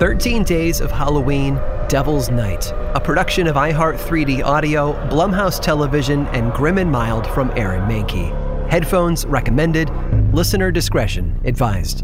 13 Days of Halloween, Devil's Night, a production of iHeart 3D Audio, Blumhouse Television, and Grim and Mild from Aaron Mahnke. Headphones recommended, listener discretion advised.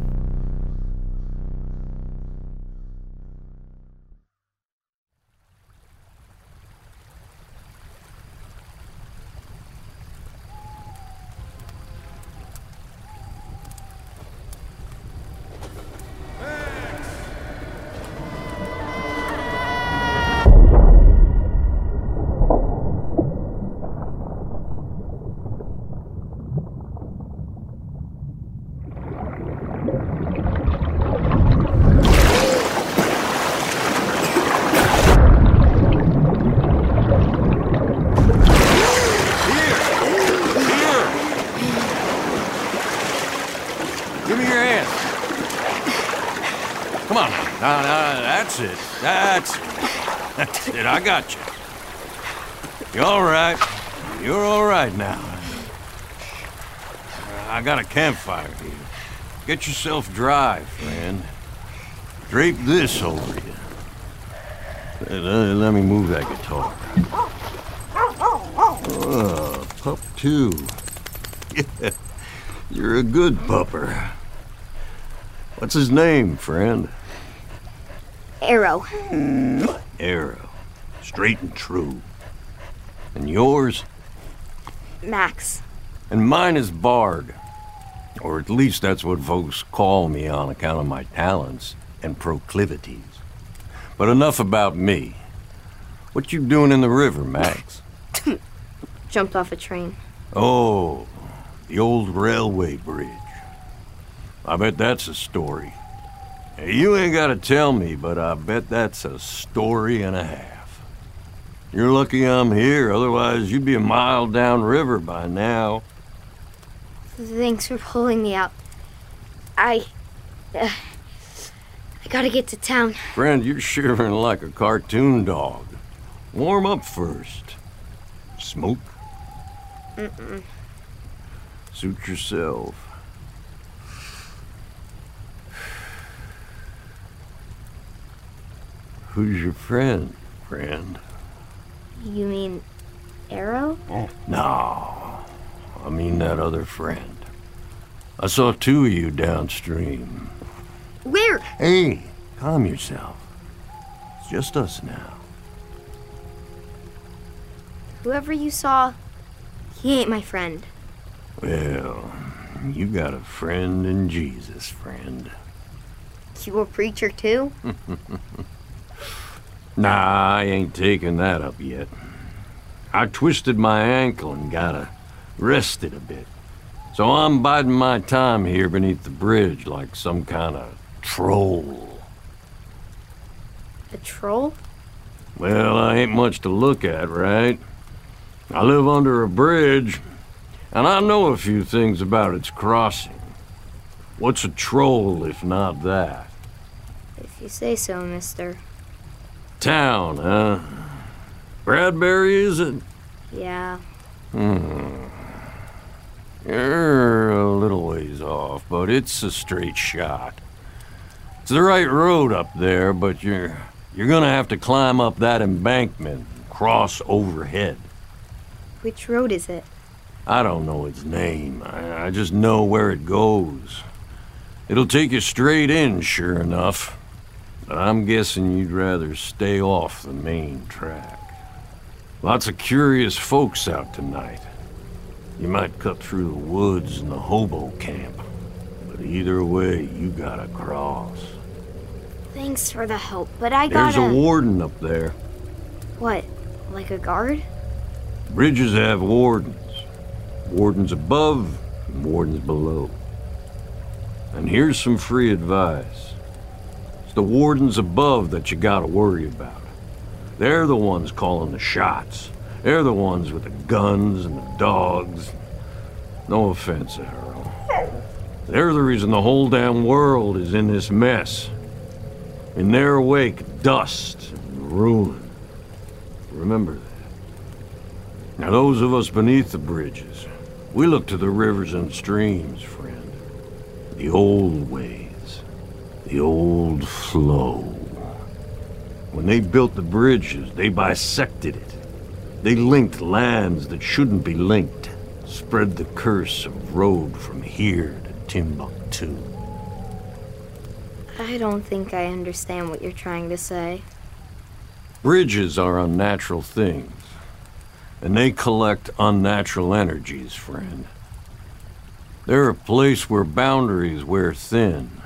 Now, that's it. That's it. That's it. I got you. You're all right? You're all right now. I got a campfire here. Get yourself dry, friend. Drape this over you. Uh, Let, me move that guitar. Oh, pup two. You're a good pupper. What's his name, friend? Arrow. Hmm. Arrow. Straight and true. And yours? Max. And mine is Bard. Or at least that's what folks call me on account of my talents and proclivities. But enough about me. What you doing in the river, Max? Jumped off a train. Oh, the old railway bridge. I bet that's a story. You ain't gotta tell me, but I bet that's a story and a half. You're lucky I'm here, otherwise you'd be a mile downriver by now. Thanks for pulling me out. I. Uh, I gotta get to town. Friend, you're shivering like a cartoon dog. Warm up first. Smoke? Mm-mm. Suit yourself. Who's your friend, friend? You mean Arrow? Oh, no, I mean that other friend. I saw two of you downstream. Where? Hey, calm yourself. It's just us now. Whoever you saw, he ain't my friend. Well, you got a friend in Jesus, friend. You a preacher too? Nah, I ain't taking that up yet. I twisted my ankle and gotta rest it a bit. So I'm biding my time here beneath the bridge like some kind of troll. A troll? Well, I ain't much to look at, right? I live under a bridge, and I know a few things about its crossing. What's a troll if not that? If you say so, mister. Town, huh? Bradbury, is it? Yeah. Hmm. You're a little ways off, but it's a straight shot. It's the right road up there, but you're you're gonna have to climb up that embankment, and cross overhead. Which road is it? I don't know its name. I, I just know where it goes. It'll take you straight in, sure enough. But I'm guessing you'd rather stay off the main track. Lots of curious folks out tonight. You might cut through the woods and the hobo camp. But either way, you gotta cross. Thanks for the help, but I gotta. a warden up there. What? Like a guard? Bridges have wardens. Wardens above and wardens below. And here's some free advice. It's the wardens above that you gotta worry about. They're the ones calling the shots. They're the ones with the guns and the dogs. No offense, Arrow. They're the reason the whole damn world is in this mess. In their wake, dust and ruin. Remember that. Now, those of us beneath the bridges, we look to the rivers and streams, friend. The old ways, the old flow. When they built the bridges, they bisected it. They linked lands that shouldn't be linked, spread the curse of road from here to Timbuktu. I don't think I understand what you're trying to say. Bridges are unnatural things, and they collect unnatural energies, friend. They're a place where boundaries wear thin.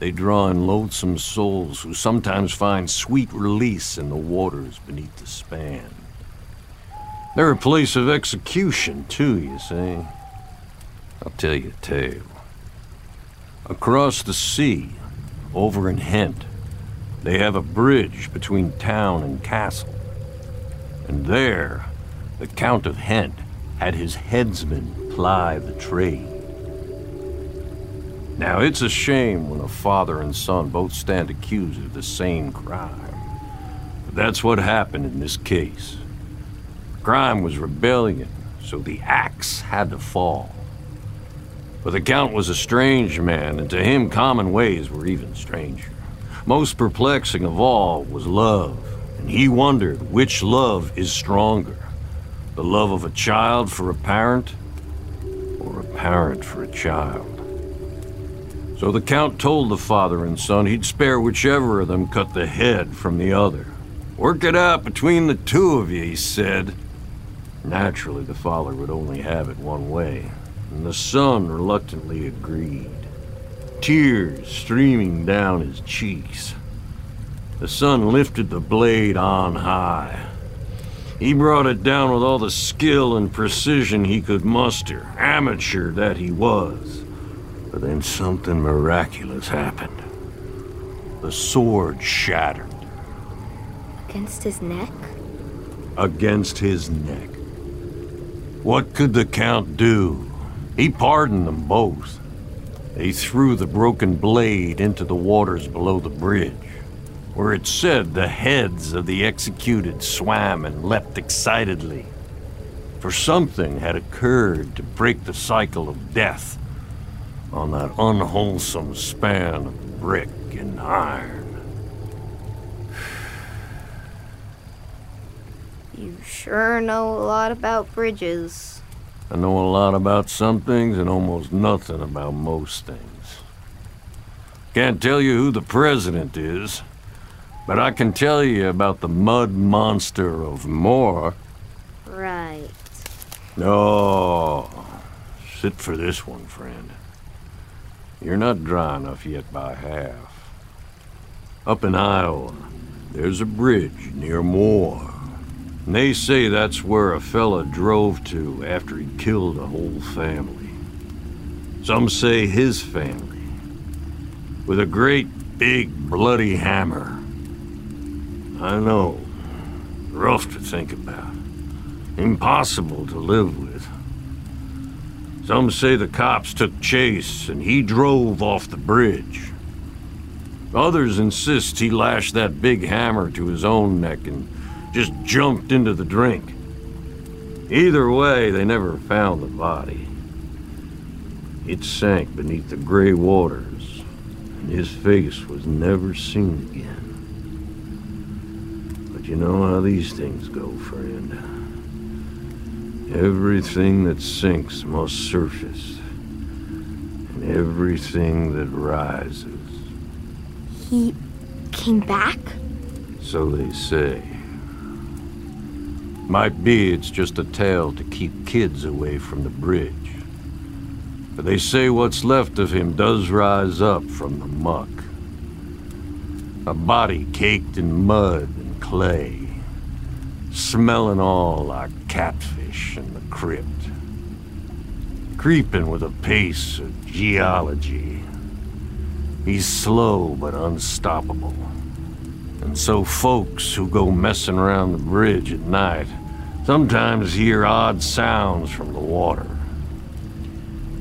They draw in loathsome souls who sometimes find sweet release in the waters beneath the span. They're a place of execution, too, you see. I'll tell you a tale. Across the sea, over in Ghent, they have a bridge between town and castle. And there, the Count of Ghent had his headsman ply the trade. Now, it's a shame when a father and son both stand accused of the same crime. But that's what happened in this case. Crime was rebellion, so the axe had to fall. But the Count was a strange man, and to him common ways were even stranger. Most perplexing of all was love, and he wondered which love is stronger the love of a child for a parent, or a parent for a child. So the Count told the father and son he'd spare whichever of them cut the head from the other. Work it out between the two of you, he said. Naturally, the father would only have it one way, and the son reluctantly agreed. Tears streaming down his cheeks. The son lifted the blade on high. He brought it down with all the skill and precision he could muster, amateur that he was. But then something miraculous happened. The sword shattered. Against his neck? Against his neck. What could the Count do? He pardoned them both. He threw the broken blade into the waters below the bridge, where it said the heads of the executed swam and leapt excitedly. For something had occurred to break the cycle of death on that unwholesome span of brick and iron. You sure know a lot about bridges. I know a lot about some things and almost nothing about most things. Can't tell you who the president is, but I can tell you about the mud monster of Moore. Right. No. Sit for this one, friend. You're not dry enough yet by half. Up in Iowa, there's a bridge near Moore. And they say that's where a fella drove to after he killed a whole family. Some say his family. With a great big bloody hammer. I know. Rough to think about. Impossible to live with. Some say the cops took chase and he drove off the bridge. Others insist he lashed that big hammer to his own neck and just jumped into the drink. Either way, they never found the body. It sank beneath the gray waters, and his face was never seen again. But you know how these things go, friend. Everything that sinks must surface, and everything that rises. He came back? So they say. Might be it's just a tale to keep kids away from the bridge. But they say what's left of him does rise up from the muck. A body caked in mud and clay, smelling all like catfish in the crypt. creeping with a pace of geology. He's slow but unstoppable. And so folks who go messing around the bridge at night sometimes hear odd sounds from the water.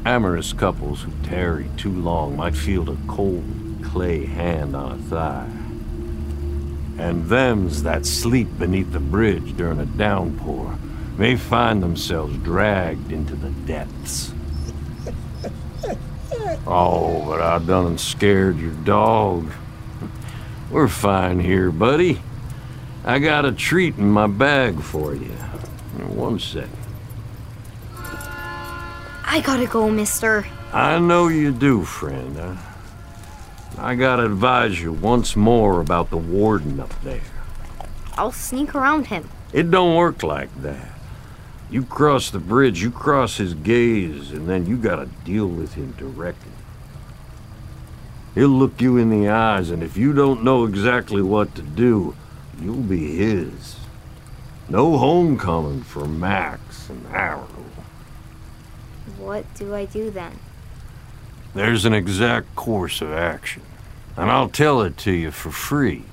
Amorous couples who tarry too long might feel a cold clay hand on a thigh. And thems that sleep beneath the bridge during a downpour may find themselves dragged into the depths. Oh, but I done and scared your dog. We're fine here, buddy. I got a treat in my bag for you. One second. I gotta go, mister. I know you do, friend. I, I gotta advise you once more about the warden up there. I'll sneak around him. It don't work like that. You cross the bridge, you cross his gaze, and then you gotta deal with him directly. He'll look you in the eyes, and if you don't know exactly what to do, you'll be his. No homecoming for Max and Harold. What do I do then? There's an exact course of action, and I'll tell it to you for free.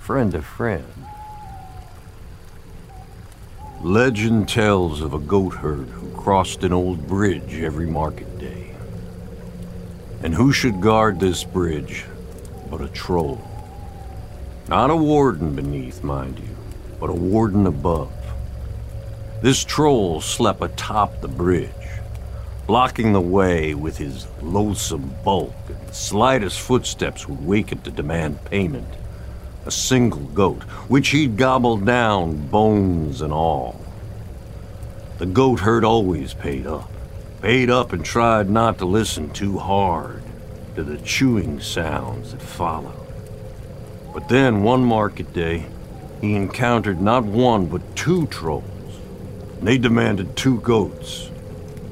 Friend to friend. Legend tells of a goat herd who crossed an old bridge every market day. And who should guard this bridge but a troll? Not a warden beneath, mind you, but a warden above. This troll slept atop the bridge, blocking the way with his loathsome bulk, and the slightest footsteps would wake him to demand payment a single goat, which he'd gobbled down, bones and all. The goat herd always paid up, paid up and tried not to listen too hard to the chewing sounds that followed. But then, one market day, he encountered not one but two trolls. They demanded two goats.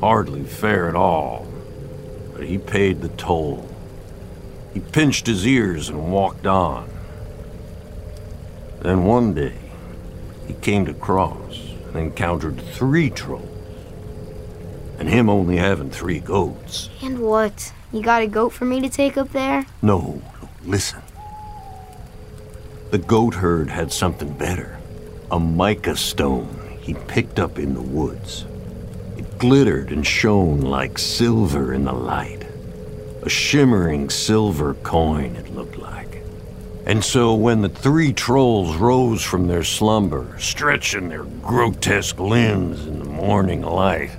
Hardly fair at all. But he paid the toll. He pinched his ears and walked on. Then one day, he came to Cross and encountered three trolls. And him only having three goats. And what? You got a goat for me to take up there? No, no, listen. The goat herd had something better. A mica stone he picked up in the woods. It glittered and shone like silver in the light. A shimmering silver coin, it looked like. And so when the three trolls rose from their slumber, stretching their grotesque limbs in the morning light,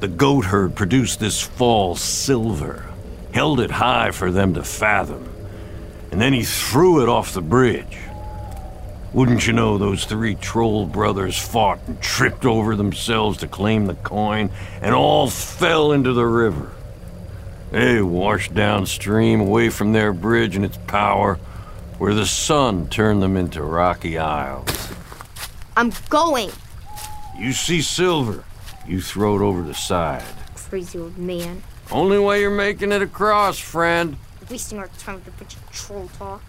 the goat herd produced this false silver, held it high for them to fathom, and then he threw it off the bridge. Wouldn't you know, those three troll brothers fought and tripped over themselves to claim the coin, and all fell into the river. They washed downstream away from their bridge and its power, where the sun turned them into rocky isles. I'm going. You see silver, you throw it over the side. Crazy old man. Only way you're making it across, friend. Wasting our time with a bunch of troll talk.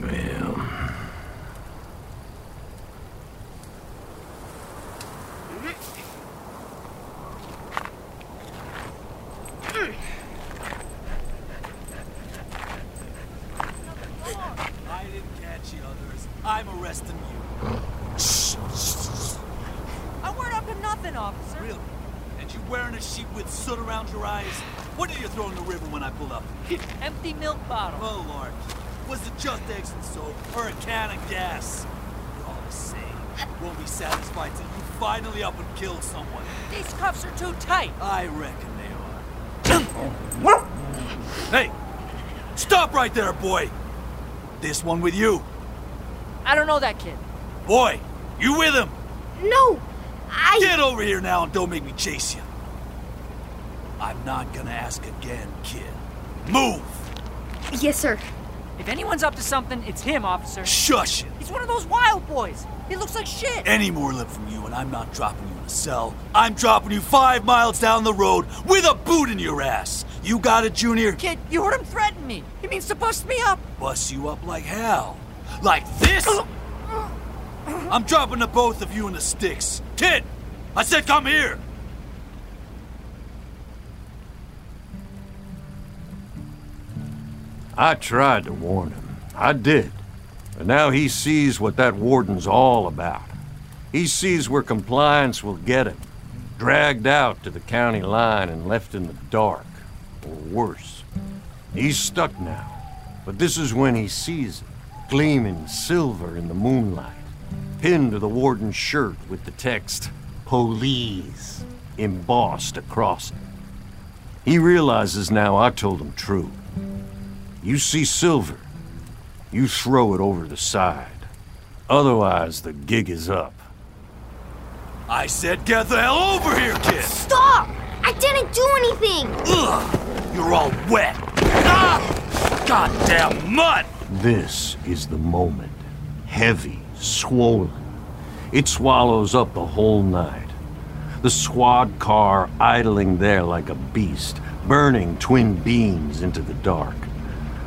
Well, I didn't catch you others. I'm arresting you. I weren't up to nothing, officer. Really? And you wearing a sheet with soot around your eyes? What did you throw in the river when I pulled up? Empty milk bottle. Oh, Lord. Was it just eggs and soap or a can of gas? You're all the same. Won't be satisfied till you kill someone. These cuffs are too tight. I reckon they are. hey! Stop right there, boy! This one with you. I don't know that kid. Boy, you with him? No! I. Get over here now and don't make me chase you. I'm not gonna ask again, kid. Move! Yes, sir. If anyone's up to something, it's him, officer. Shush it! He's one of those wild boys. He looks like shit. Any more lip from you and I'm not dropping you cell. I'm dropping you five miles down the road with a boot in your ass. You got it, Junior? Kid, you heard him threaten me. He means to bust me up. Bust you up like hell. Like this? I'm dropping the both of you in the sticks. Kid, I said come here! I tried to warn him. I did. But now he sees what that warden's all about. He sees where compliance will get him. Dragged out to the county line and left in the dark. Or worse. He's stuck now. But this is when he sees it, gleaming silver in the moonlight, pinned to the warden's shirt with the text, Police, embossed across it. He realizes now I told him true. You see silver, you throw it over the side. Otherwise, the gig is up. I said get the hell over here, kid! Stop! I didn't do anything! Ugh! You're all wet! Ah! Goddamn mud! This is the moment. Heavy, swollen. It swallows up the whole night. The squad car idling there like a beast, burning twin beams into the dark.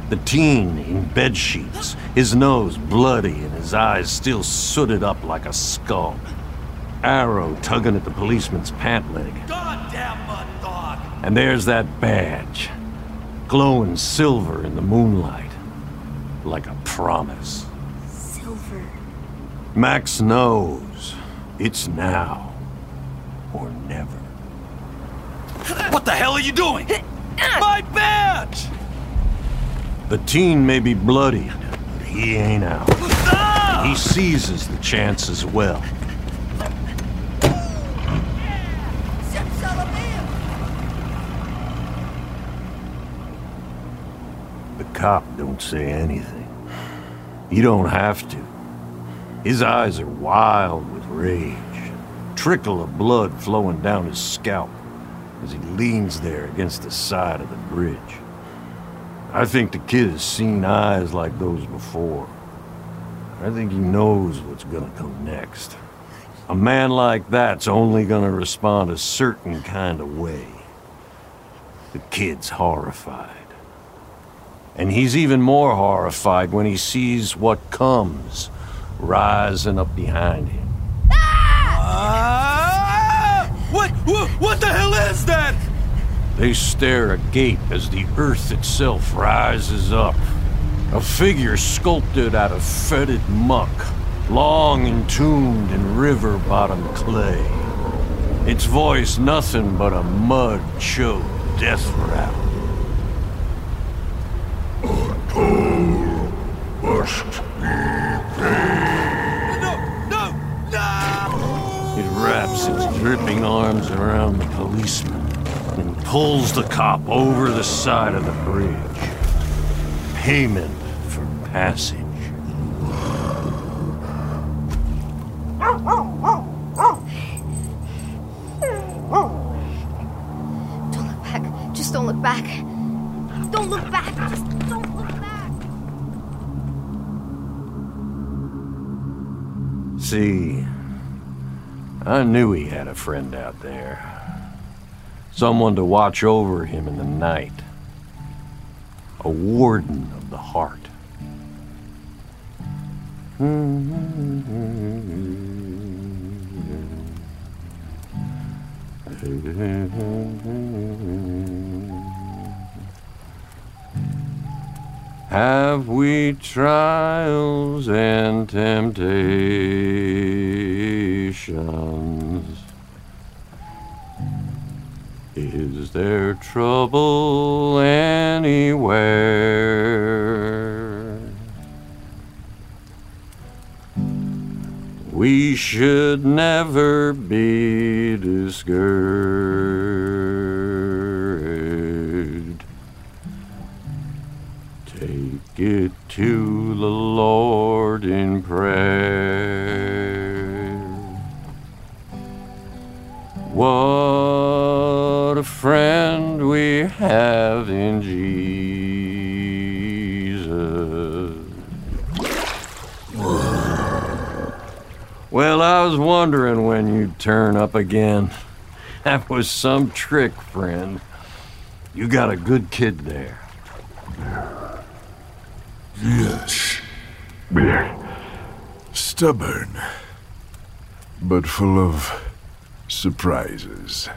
The teen in bed sheets, his nose bloody and his eyes still sooted up like a skull. Arrow tugging at the policeman's pant leg. Goddamn mud dog! And there's that badge, glowing silver in the moonlight, like a promise. Silver. Max knows it's now or never. What the hell are you doing? My badge! The teen may be bloody, but he ain't out. He seizes the chance as well. The cop don't say anything. You don't have to. His eyes are wild with rage. Trickle of blood flowing down his scalp as he leans there against the side of the bridge. I think the kid has seen eyes like those before. I think he knows what's gonna come next. A man like that's only gonna respond a certain kind of way. The kid's horrified. And he's even more horrified when he sees what comes rising up behind him. Ah! What, what? What the hell is that? They stare agape as the earth itself rises up. A figure sculpted out of fetid muck, long entombed in river bottom clay. Its voice nothing but a mud choked death rattle. No, no, no! It wraps its dripping arms around the policeman and pulls the cop over the side of the bridge. Payment for passage. See, I knew he had a friend out there. Someone to watch over him in the night. A warden of the heart. Have we trials and temptations? Is there trouble anywhere? We should never be discouraged. It to the Lord in prayer. What a friend we have in Jesus. Well, I was wondering when you'd turn up again. That was some trick, friend. You got a good kid there. Yes. Stubborn, but full of surprises.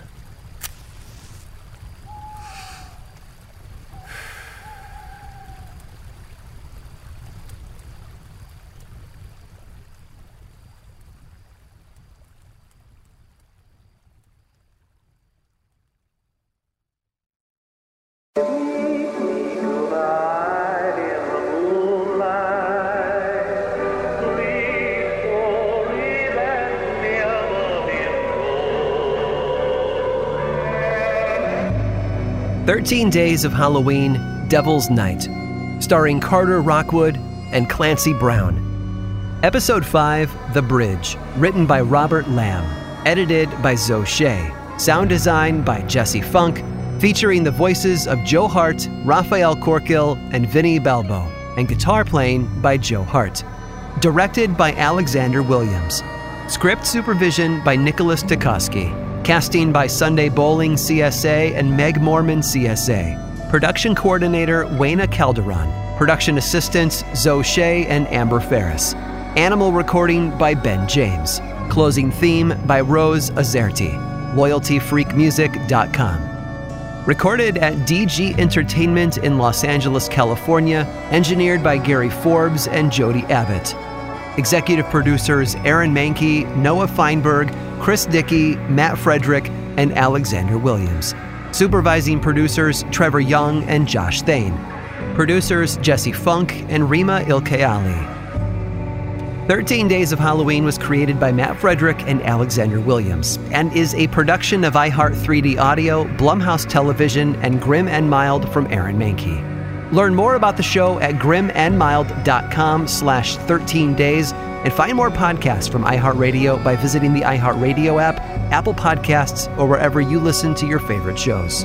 Thirteen Days of Halloween, Devil's Night, starring Carter Rockwood and Clancy Brown. Episode 5, The Bridge, written by Robert Lamb, edited by Zoe Shea, sound design by Jesse Funk, featuring the voices of Joe Hart, Raphael Corkill, and Vinnie Balbo, and guitar playing by Joe Hart. Directed by Alexander Williams. Script supervision by Nicholas Tukoski. Casting by Sunday Boling CSA and Meg Morman CSA. Production coordinator Wayna Calderon. Production assistants Zoe Shea and Amber Ferris. Animal recording by Ben James. Closing theme by Rose Azerti. LoyaltyFreakMusic.com. Recorded at DG Entertainment in Los Angeles, California. Engineered by Gary Forbes and Jody Abbott. Executive producers Aaron Mahnke, Noah Feinberg, Chris Dickey, Matt Frederick, and Alexander Williams. Supervising producers Trevor Young and Josh Thane. Producers Jesse Funk and Rima Ilkeali. 13 Days of Halloween was created by Matt Frederick and Alexander Williams and is a production of iHeart 3D Audio, Blumhouse Television, and Grim and Mild from Aaron Mahnke. Learn more about the show at grimandmild.com slash 13 days and find more podcasts from iHeartRadio by visiting the iHeartRadio app, Apple Podcasts, or wherever you listen to your favorite shows.